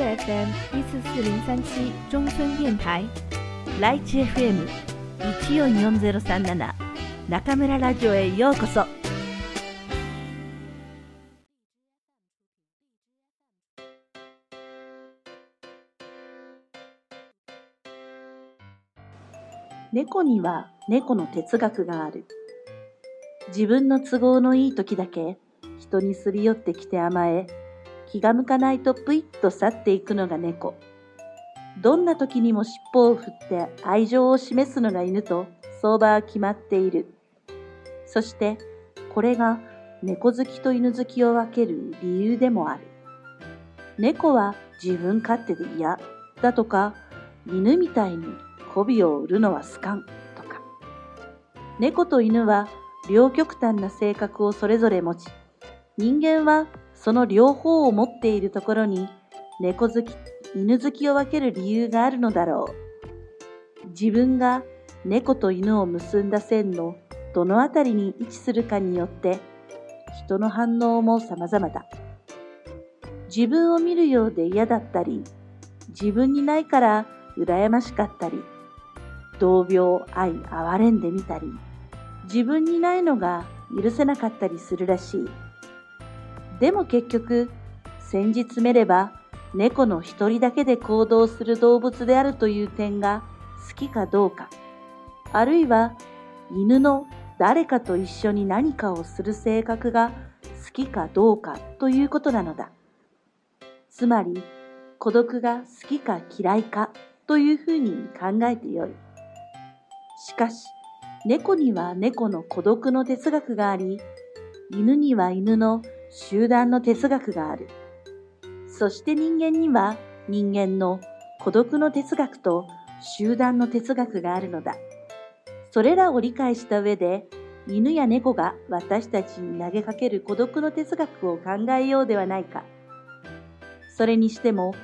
FM 一四四零三七中村電台ライチ FM 一四四ゼロ三七中村ラジオへようこそ。猫には猫の哲学がある。自分の都合のいい時だけ人にすり寄ってきて甘え、気が向かないとぷいっと去っていくのが猫。どんな時にも尻尾を振って愛情を示すのが犬と相場は決まっている。そしてこれが猫好きと犬好きを分ける理由でもある。猫は自分勝手で嫌だとか、犬みたいに媚びを売るのは好かんとか。猫と犬は両極端な性格をそれぞれ持ち、人間はその両方を持っているところに猫好き、犬好きを分ける理由があるのだろう。自分が猫と犬を結んだ線のどのあたりに位置するかによって人の反応も様々だ。自分を見るようで嫌だったり、自分にないから羨ましかったり、同病愛哀れんでみたり、自分にないのが許せなかったりするらしい。でも結局、先日めれば猫の一人だけで行動する動物であるという点が好きかどうか、あるいは犬の誰かと一緒に何かをする性格が好きかどうかということなのだ。つまり、孤独が好きか嫌いかというふうに考えてよい。しかし、猫には猫の孤独の哲学があり、犬には犬の集団の哲学がある。そして人間には人間の孤独の哲学と集団の哲学があるのだ。それらを理解した上で、犬や猫が私たちに投げかける孤独の哲学を考えようではないか。それにしても、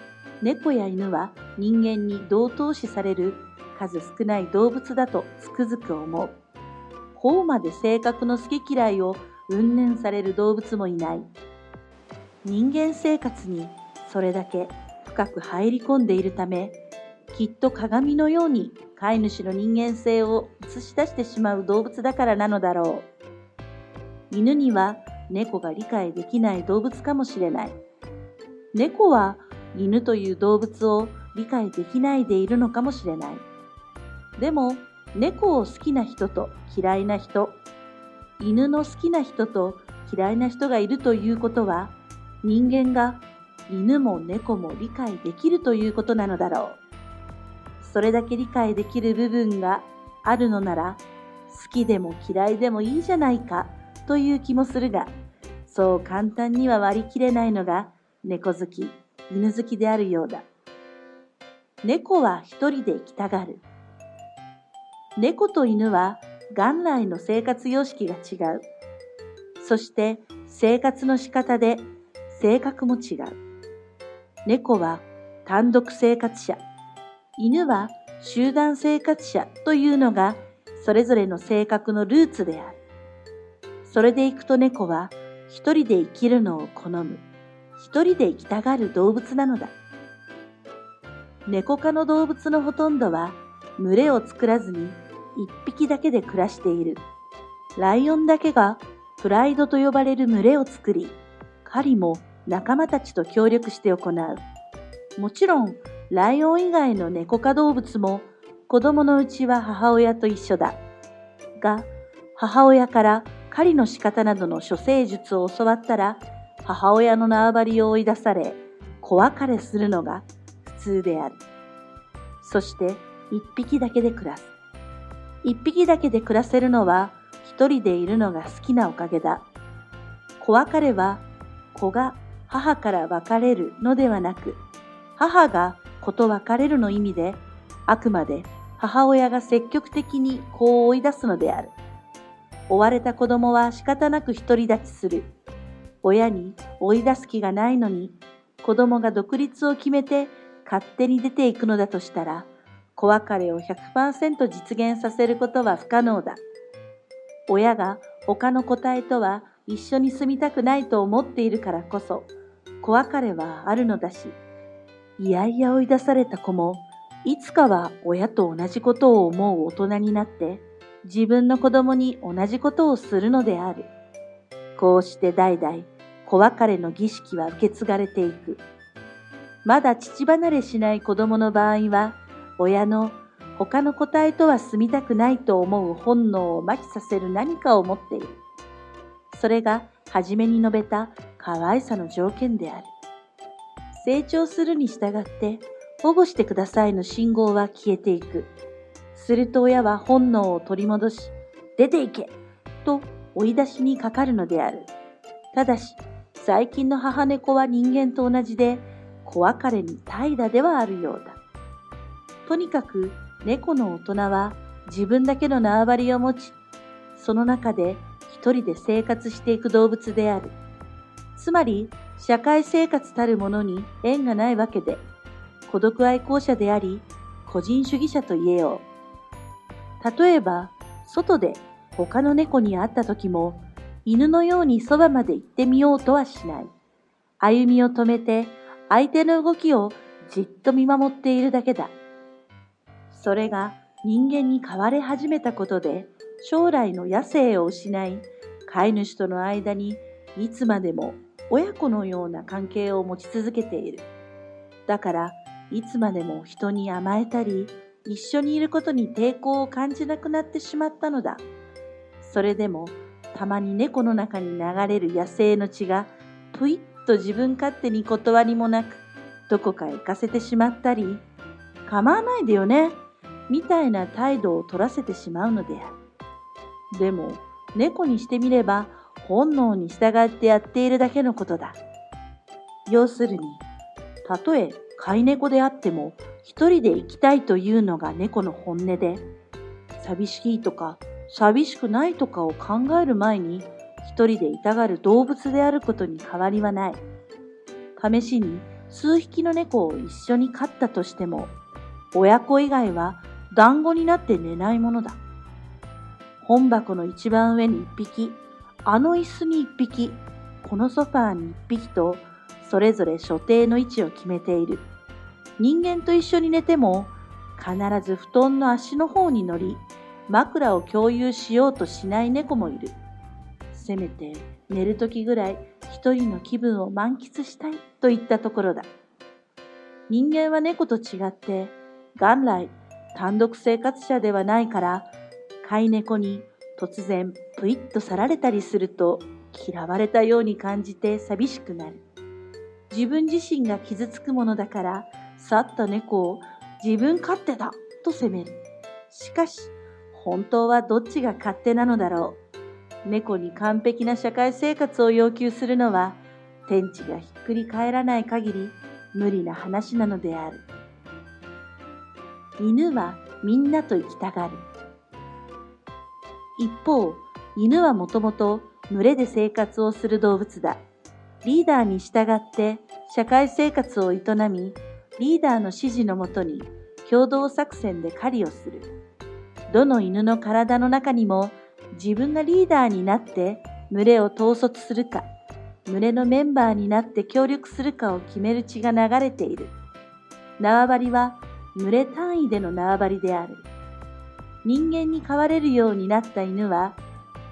猫や犬は人間に同等視される数少ない動物だとつくづく思う。こうまで性格の好き嫌いを云々される動物もいない。人間生活にそれだけ深く入り込んでいるため、きっと鏡のように飼い主の人間性を映し出してしまう動物だからなのだろう。犬には猫が理解できない動物かもしれない。猫は犬という動物を理解できないでいるのかもしれない。でも、猫を好きな人と嫌いな人、犬の好きな人と嫌いな人がいるということは、人間が犬も猫も理解できるということなのだろう。それだけ理解できる部分があるのなら、好きでも嫌いでもいいじゃないかという気もするが、そう簡単には割り切れないのが猫好き、犬好きであるようだ。猫は一人で生きたがる。猫と犬は元来の生活様式が違う。そして生活の仕方で性格も違う。猫は単独生活者。犬は集団生活者というのがそれぞれの性格のルーツである。それでいくと猫は一人で生きるのを好む。一人で生きたがる動物なのだ。猫科の動物のほとんどは群れを作らずに一匹だけで暮らしている。ライオンだけがプライドと呼ばれる群れを作り、狩りも仲間たちと協力して行う。もちろん、ライオン以外の猫科動物も子供のうちは母親と一緒だ。が、母親から狩りの仕方などの処世術を教わったら、母親の縄張りを追い出され、子別れするのが普通である。そして一匹だけで暮らす。一匹だけで暮らせるのは一人でいるのが好きなおかげだ。子別れは子が母から別れるのではなく、母が子と別れるの意味で、あくまで母親が積極的に子を追い出すのである。追われた子供は仕方なく独り立ちする。親に追い出す気がないのに、子供が独立を決めて勝手に出ていくのだとしたら、子別れを100%実現させることは不可能だ。親が他の個体とは一緒に住みたくないと思っているからこそ、子別れはあるのだし、いやいや追い出された子も、いつかは親と同じことを思う大人になって、自分の子供に同じことをするのである。こうして代々、子別れの儀式は受け継がれていく。まだ父離れしない子供の場合は、親の他の個体とは住みたくないと思う本能を麻痺させる何かを持っている。それが初めに述べた可愛さの条件である。成長するに従って保護してくださいの信号は消えていく。すると親は本能を取り戻し、出て行けと追い出しにかかるのである。ただし、最近の母猫は人間と同じで、子別れに怠惰ではあるようだ。とにかく猫の大人は自分だけの縄張りを持ち、その中で一人で生活していく動物である。つまり、社会生活たるものに縁がないわけで、孤独愛好者であり、個人主義者と言えよう。例えば、外で他の猫に会った時も、犬のようにそばまで行ってみようとはしない。歩みを止めて、相手の動きをじっと見守っているだけだ。それが人間に変われ始めたことで、将来の野生を失い、飼い主との間にいつまでも親子のような関係を持ち続けている。だから、いつまでも人に甘えたり、一緒にいることに抵抗を感じなくなってしまったのだ。それでも、たまに猫の中に流れる野生の血が、ぷいっと自分勝手に断りもなく、どこかへ行かせてしまったり、構わないでよね。みたいな態度を取らせてしまうのである。でも、猫にしてみれば、本能に従ってやっているだけのことだ。要するに、たとえ飼い猫であっても、一人で生きたいというのが猫の本音で、寂しいとか、寂しくないとかを考える前に、一人でいたがる動物であることに変わりはない。試しに数匹の猫を一緒に飼ったとしても、親子以外は団子になって寝ないものだ。本箱の一番上に一匹、あの椅子に一匹、このソファーに一匹と、それぞれ所定の位置を決めている。人間と一緒に寝ても、必ず布団の足の方に乗り、枕を共有しようとしない猫もいる。せめて寝るときぐらい一人の気分を満喫したいといったところだ。人間は猫と違って元来単独生活者ではないから、飼い猫に突然ぷいっと去られたりすると嫌われたように感じて寂しくなる。自分自身が傷つくものだから、去った猫を自分勝手だと責める。しかし、本当はどっちが勝手なのだろう。猫に完璧な社会生活を要求するのは、天地がひっくり返らない限り無理な話なのである。犬はみんなと生きたがる。一方、犬はもともと群れで生活をする動物だ。リーダーに従って社会生活を営み、リーダーの指示のもとに共同作戦で狩りをする。どの犬の体の中にも自分がリーダーになって群れを統率するか、群れのメンバーになって協力するかを決める血が流れている。縄張りは群れ単位での縄張りである。人間に飼われるようになった犬は、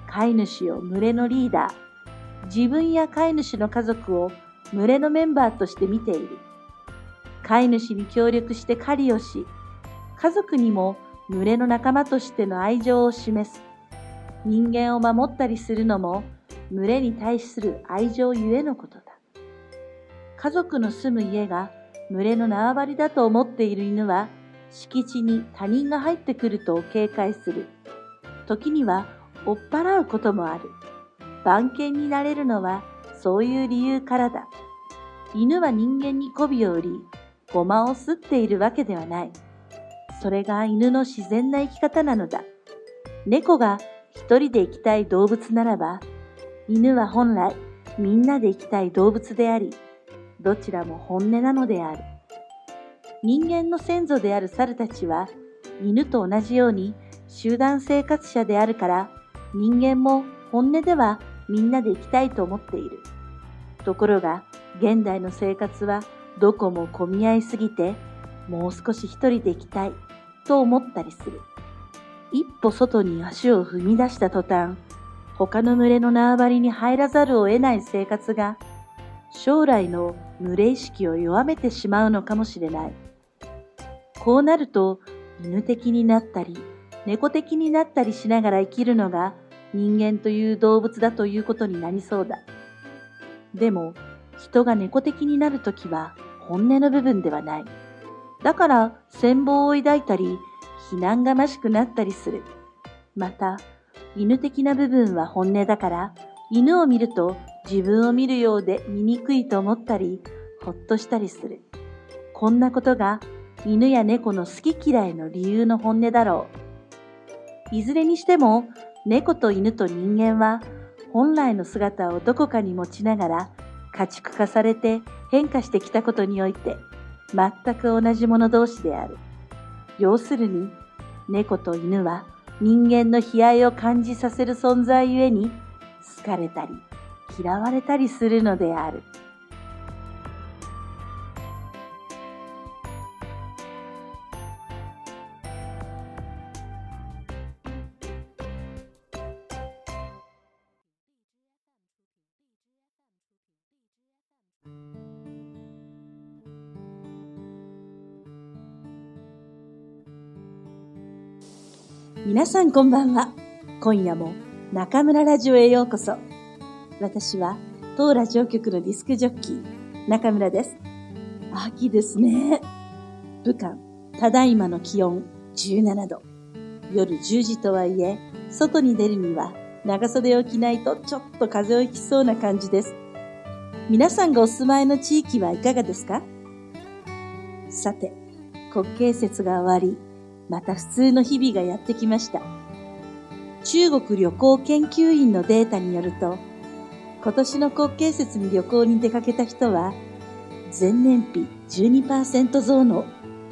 飼い主を群れのリーダー、自分や飼い主の家族を群れのメンバーとして見ている。飼い主に協力して狩りをし、家族にも群れの仲間としての愛情を示す。人間を守ったりするのも群れに対する愛情ゆえのことだ。家族の住む家が群れの縄張りだと思っている犬は、敷地に他人が入ってくると警戒する。時には追っ払うこともある。番犬になれるのはそういう理由からだ。犬は人間に媚びを売り、ごまを吸っているわけではない。それが犬の自然な生き方なのだ。猫が一人で生きたい動物ならば、犬は本来みんなで生きたい動物であり、どちらも本音なのである。人間の先祖である猿たちは、犬と同じように集団生活者であるから、人間も本音ではみんなで生きたいと思っている。ところが、現代の生活はどこも混み合いすぎて、もう少し一人で行きたいと思ったりする。一歩外に足を踏み出した途端、他の群れの縄張りに入らざるを得ない生活が、将来の群れ意識を弱めてしまうのかもしれない。こうなると、犬的になったり、猫的になったりしながら生きるのが人間という動物だということになりそうだ。でも、人が猫的になるときは本音の部分ではない。だから羨望を抱いたり、非難がましくなったりする。また、犬的な部分は本音だから、犬を見ると自分を見るようで醜いと思ったり、ほっとしたりする。こんなことが犬や猫の好き嫌いの理由の本音だろう。いずれにしても、猫と犬と人間は本来の姿をどこかに持ちながら家畜化されて変化してきたことにおいて全く同じ者同士である。要するに、猫と犬は人間の悲哀を感じさせる存在ゆえに好かれたり嫌われたりするのである。皆さんこんばんは。今夜も中村ラジオへようこそ。私は当ラジオ局のディスクジョッキー、中村です。秋ですね。武漢、ただいまの気温17度。夜10時とはいえ、外に出るには長袖を着ないとちょっと風邪をひきそうな感じです。皆さんがお住まいの地域はいかがですか？さて、国慶節が終わり、また普通の日々がやってきました。中国旅行研究院のデータによると、今年の国慶節に旅行に出かけた人は、前年比12%増の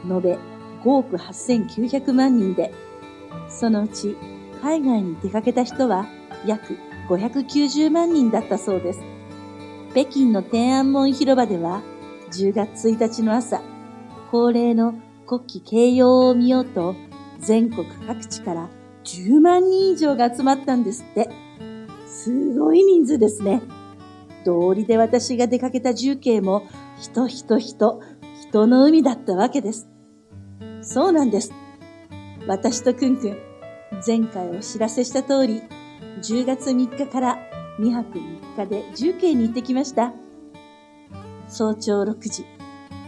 延べ5億8900万人で、そのうち海外に出かけた人は約590万人だったそうです。北京の天安門広場では10月1日の朝、恒例の国旗掲揚を見ようと、全国各地から10万人以上が集まったんですって。すごい人数ですね。道理で私が出かけた重慶も、人人人、人の海だったわけです。そうなんです。私とくんくん、前回お知らせした通り、10月3日から2泊3日で重慶に行ってきました。早朝6時、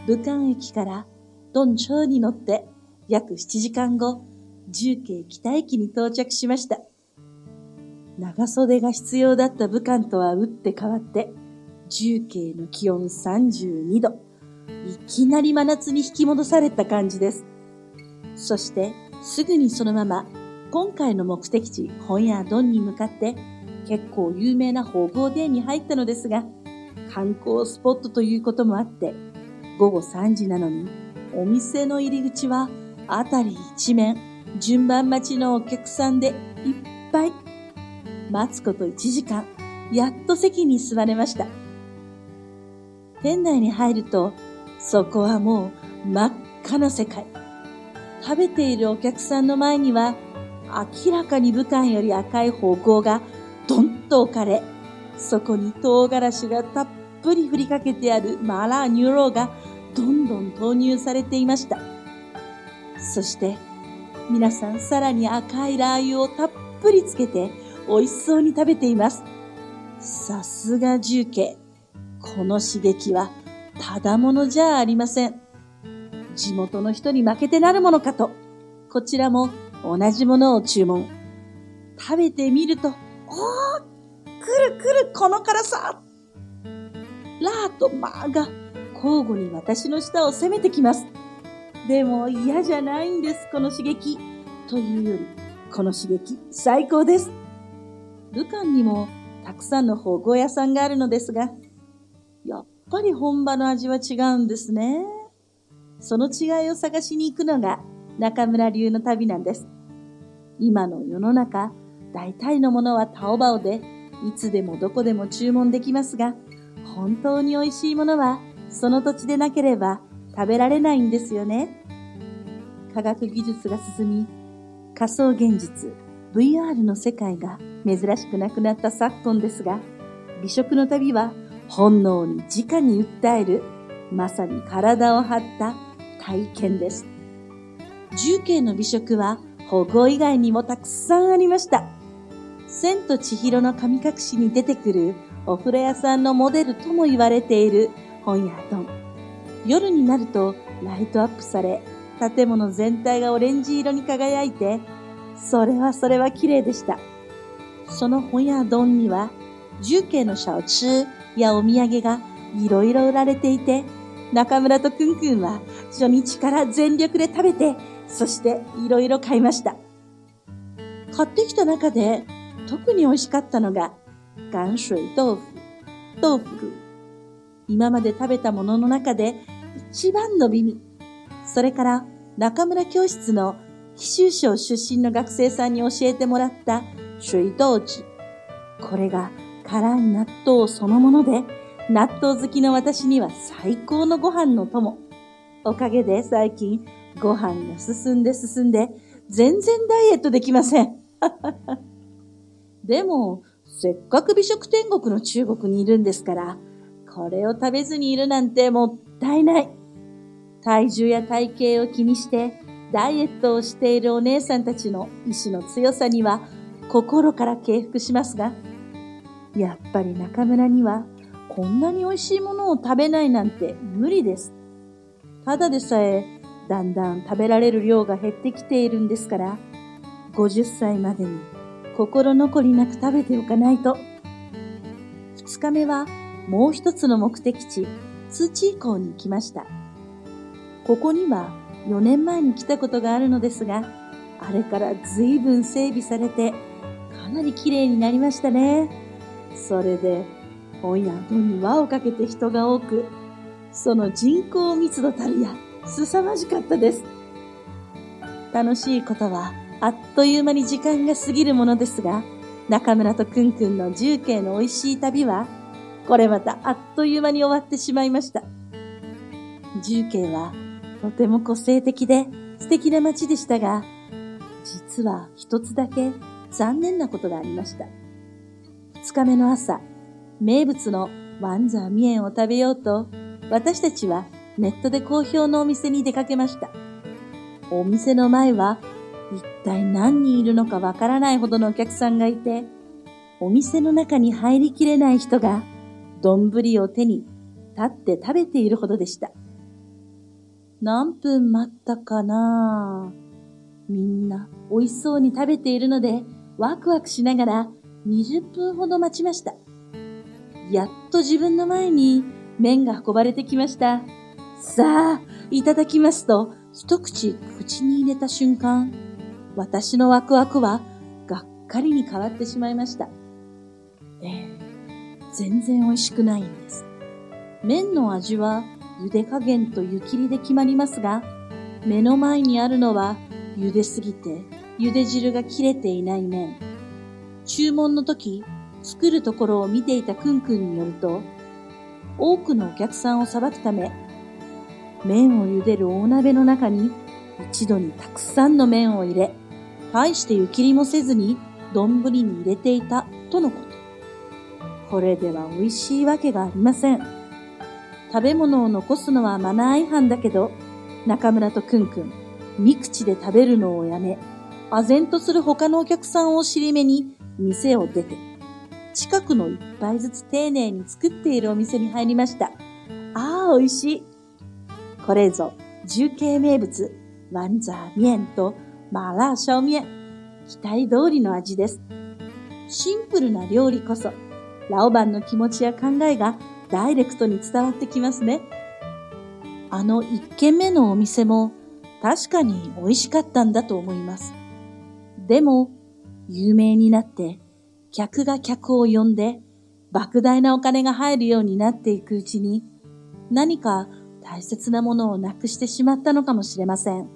武漢駅からドンチョウに乗って約7時間後、重慶北駅に到着しました。長袖が必要だった武漢とは打って変わって、重慶の気温32度。いきなり真夏に引き戻された感じです。そして、すぐにそのまま、今回の目的地、本屋ドンに向かって、結構有名な宝豪殿に入ったのですが、観光スポットということもあって、午後3時なのにお店の入り口はあたり一面順番待ちのお客さんでいっぱい。待つこと1時間、やっと席に座れました。店内に入ると、そこはもう真っ赤な世界。食べているお客さんの前には、明らかに武漢より赤い火鍋がドンと置かれ、そこに唐辛子がたっぷり振りかけてある麻辣牛肉がどんどん投入されていました。そして、皆さんさらに赤いラー油をたっぷりつけて美味しそうに食べています。さすが重慶。この刺激はただものじゃありません。地元の人に負けてなるものかと、こちらも同じものを注文。食べてみると、おーくるくるこの辛さラーとマーが交互に私の舌を攻めてきます。でも嫌じゃないんです、この刺激。というより、この刺激、最高です。武漢にもたくさんの保護屋さんがあるのですが、やっぱり本場の味は違うんですね。その違いを探しに行くのが中村流の旅なんです。今の世の中、大体のものはタオバオで、いつでもどこでも注文できますが、本当に美味しいものはその土地でなければ食べられないんですよね。科学技術が進み、仮想現実 VR の世界が珍しくなくなった昨今ですが、美食の旅は本能に直に訴える、まさに体を張った体験です。重慶の美食は保護以外にもたくさんありました。千と千尋の神隠しに出てくるお風呂屋さんのモデルとも言われている本屋丼。夜になるとライトアップされ、建物全体がオレンジ色に輝いて、それはそれは綺麗でした。その本屋丼には、重慶の小吃やお土産がいろいろ売られていて、中村とくんくんは初日から全力で食べて、そしていろいろ買いました。買ってきた中で特に美味しかったのが、岩水豆腐、豆腐。今まで食べたものの中で一番の美味。それから中村教室の紀州省出身の学生さんに教えてもらった水豆寺。これが辛い納豆そのもので、納豆好きの私には最高のご飯の友。おかげで最近ご飯が進んで進んで、全然ダイエットできません。でも、せっかく美食天国の中国にいるんですから、これを食べずにいるなんてもったいない。体重や体型を気にしてダイエットをしているお姉さんたちの意志の強さには心から敬服しますが、やっぱり中村にはこんなに美味しいものを食べないなんて無理です。ただでさえだんだん食べられる量が減ってきているんですから、50歳までに心残りなく食べておかないと。2日目はもう一つの目的地、通知以降に来ました。ここには4年前に来たことがあるのですが、あれから随分整備されて、かなり綺麗になりましたね。それで、本屋戸に輪をかけて人が多く、その人口密度たるや、凄まじかったです。楽しいことは、あっという間に時間が過ぎるものですが、中村とくんくんの重慶の美味しい旅は、これまたあっという間に終わってしまいました。重慶はとても個性的で素敵な街でしたが、実は一つだけ残念なことがありました。二日目の朝、名物のワンザーミエンを食べようと、私たちはネットで好評のお店に出かけました。お店の前は一体何人いるのかわからないほどのお客さんがいて、お店の中に入りきれない人が丼を手に立って食べているほどでした。何分待ったかな？みんな美味しそうに食べているので、ワクワクしながら20分ほど待ちました。やっと自分の前に麺が運ばれてきました。さあ、いただきますと、一口口に入れた瞬間、私のワクワクはがっかりに変わってしまいました。ええ全然美味しくないんです。麺の味は茹で加減と湯切りで決まりますが、目の前にあるのは茹ですぎて茹で汁が切れていない麺。注文の時、作るところを見ていたくんくんによると、多くのお客さんをさばくため、麺を茹でる大鍋の中に一度にたくさんの麺を入れ、大して湯切りもせずに丼に入れていたとのこと。これでは美味しいわけがありません。食べ物を残すのはマナー違反だけど、中村とくんくん、三口で食べるのをやめ、唖然とする他のお客さんを尻目に店を出て、近くの一杯ずつ丁寧に作っているお店に入りました。ああ、美味しい。これぞ、重慶名物、ワンザーミエンとマーラーシャオミエン。期待通りの味です。シンプルな料理こそ、ラオバンの気持ちや考えがダイレクトに伝わってきますね。あの一軒目のお店も確かに美味しかったんだと思います。でも、有名になって客が客を呼んで莫大なお金が入るようになっていくうちに何か大切なものをなくしてしまったのかもしれません。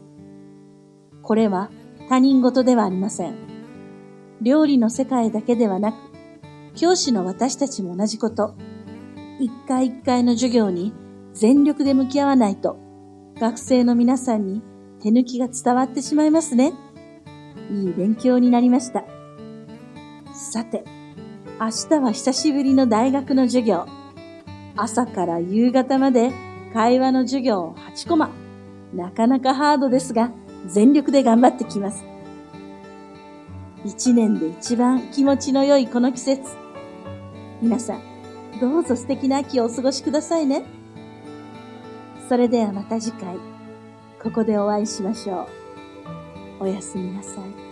これは他人事ではありません。料理の世界だけではなく、教師の私たちも同じこと。一回一回の授業に全力で向き合わないと、学生の皆さんに手抜きが伝わってしまいますね。いい勉強になりました。さて、明日は久しぶりの大学の授業。朝から夕方まで会話の授業を8コマ。なかなかハードですが、全力で頑張ってきます。一年で一番気持ちの良いこの季節。皆さん、どうぞ素敵な秋をお過ごしくださいね。それではまた次回、ここでお会いしましょう。おやすみなさい。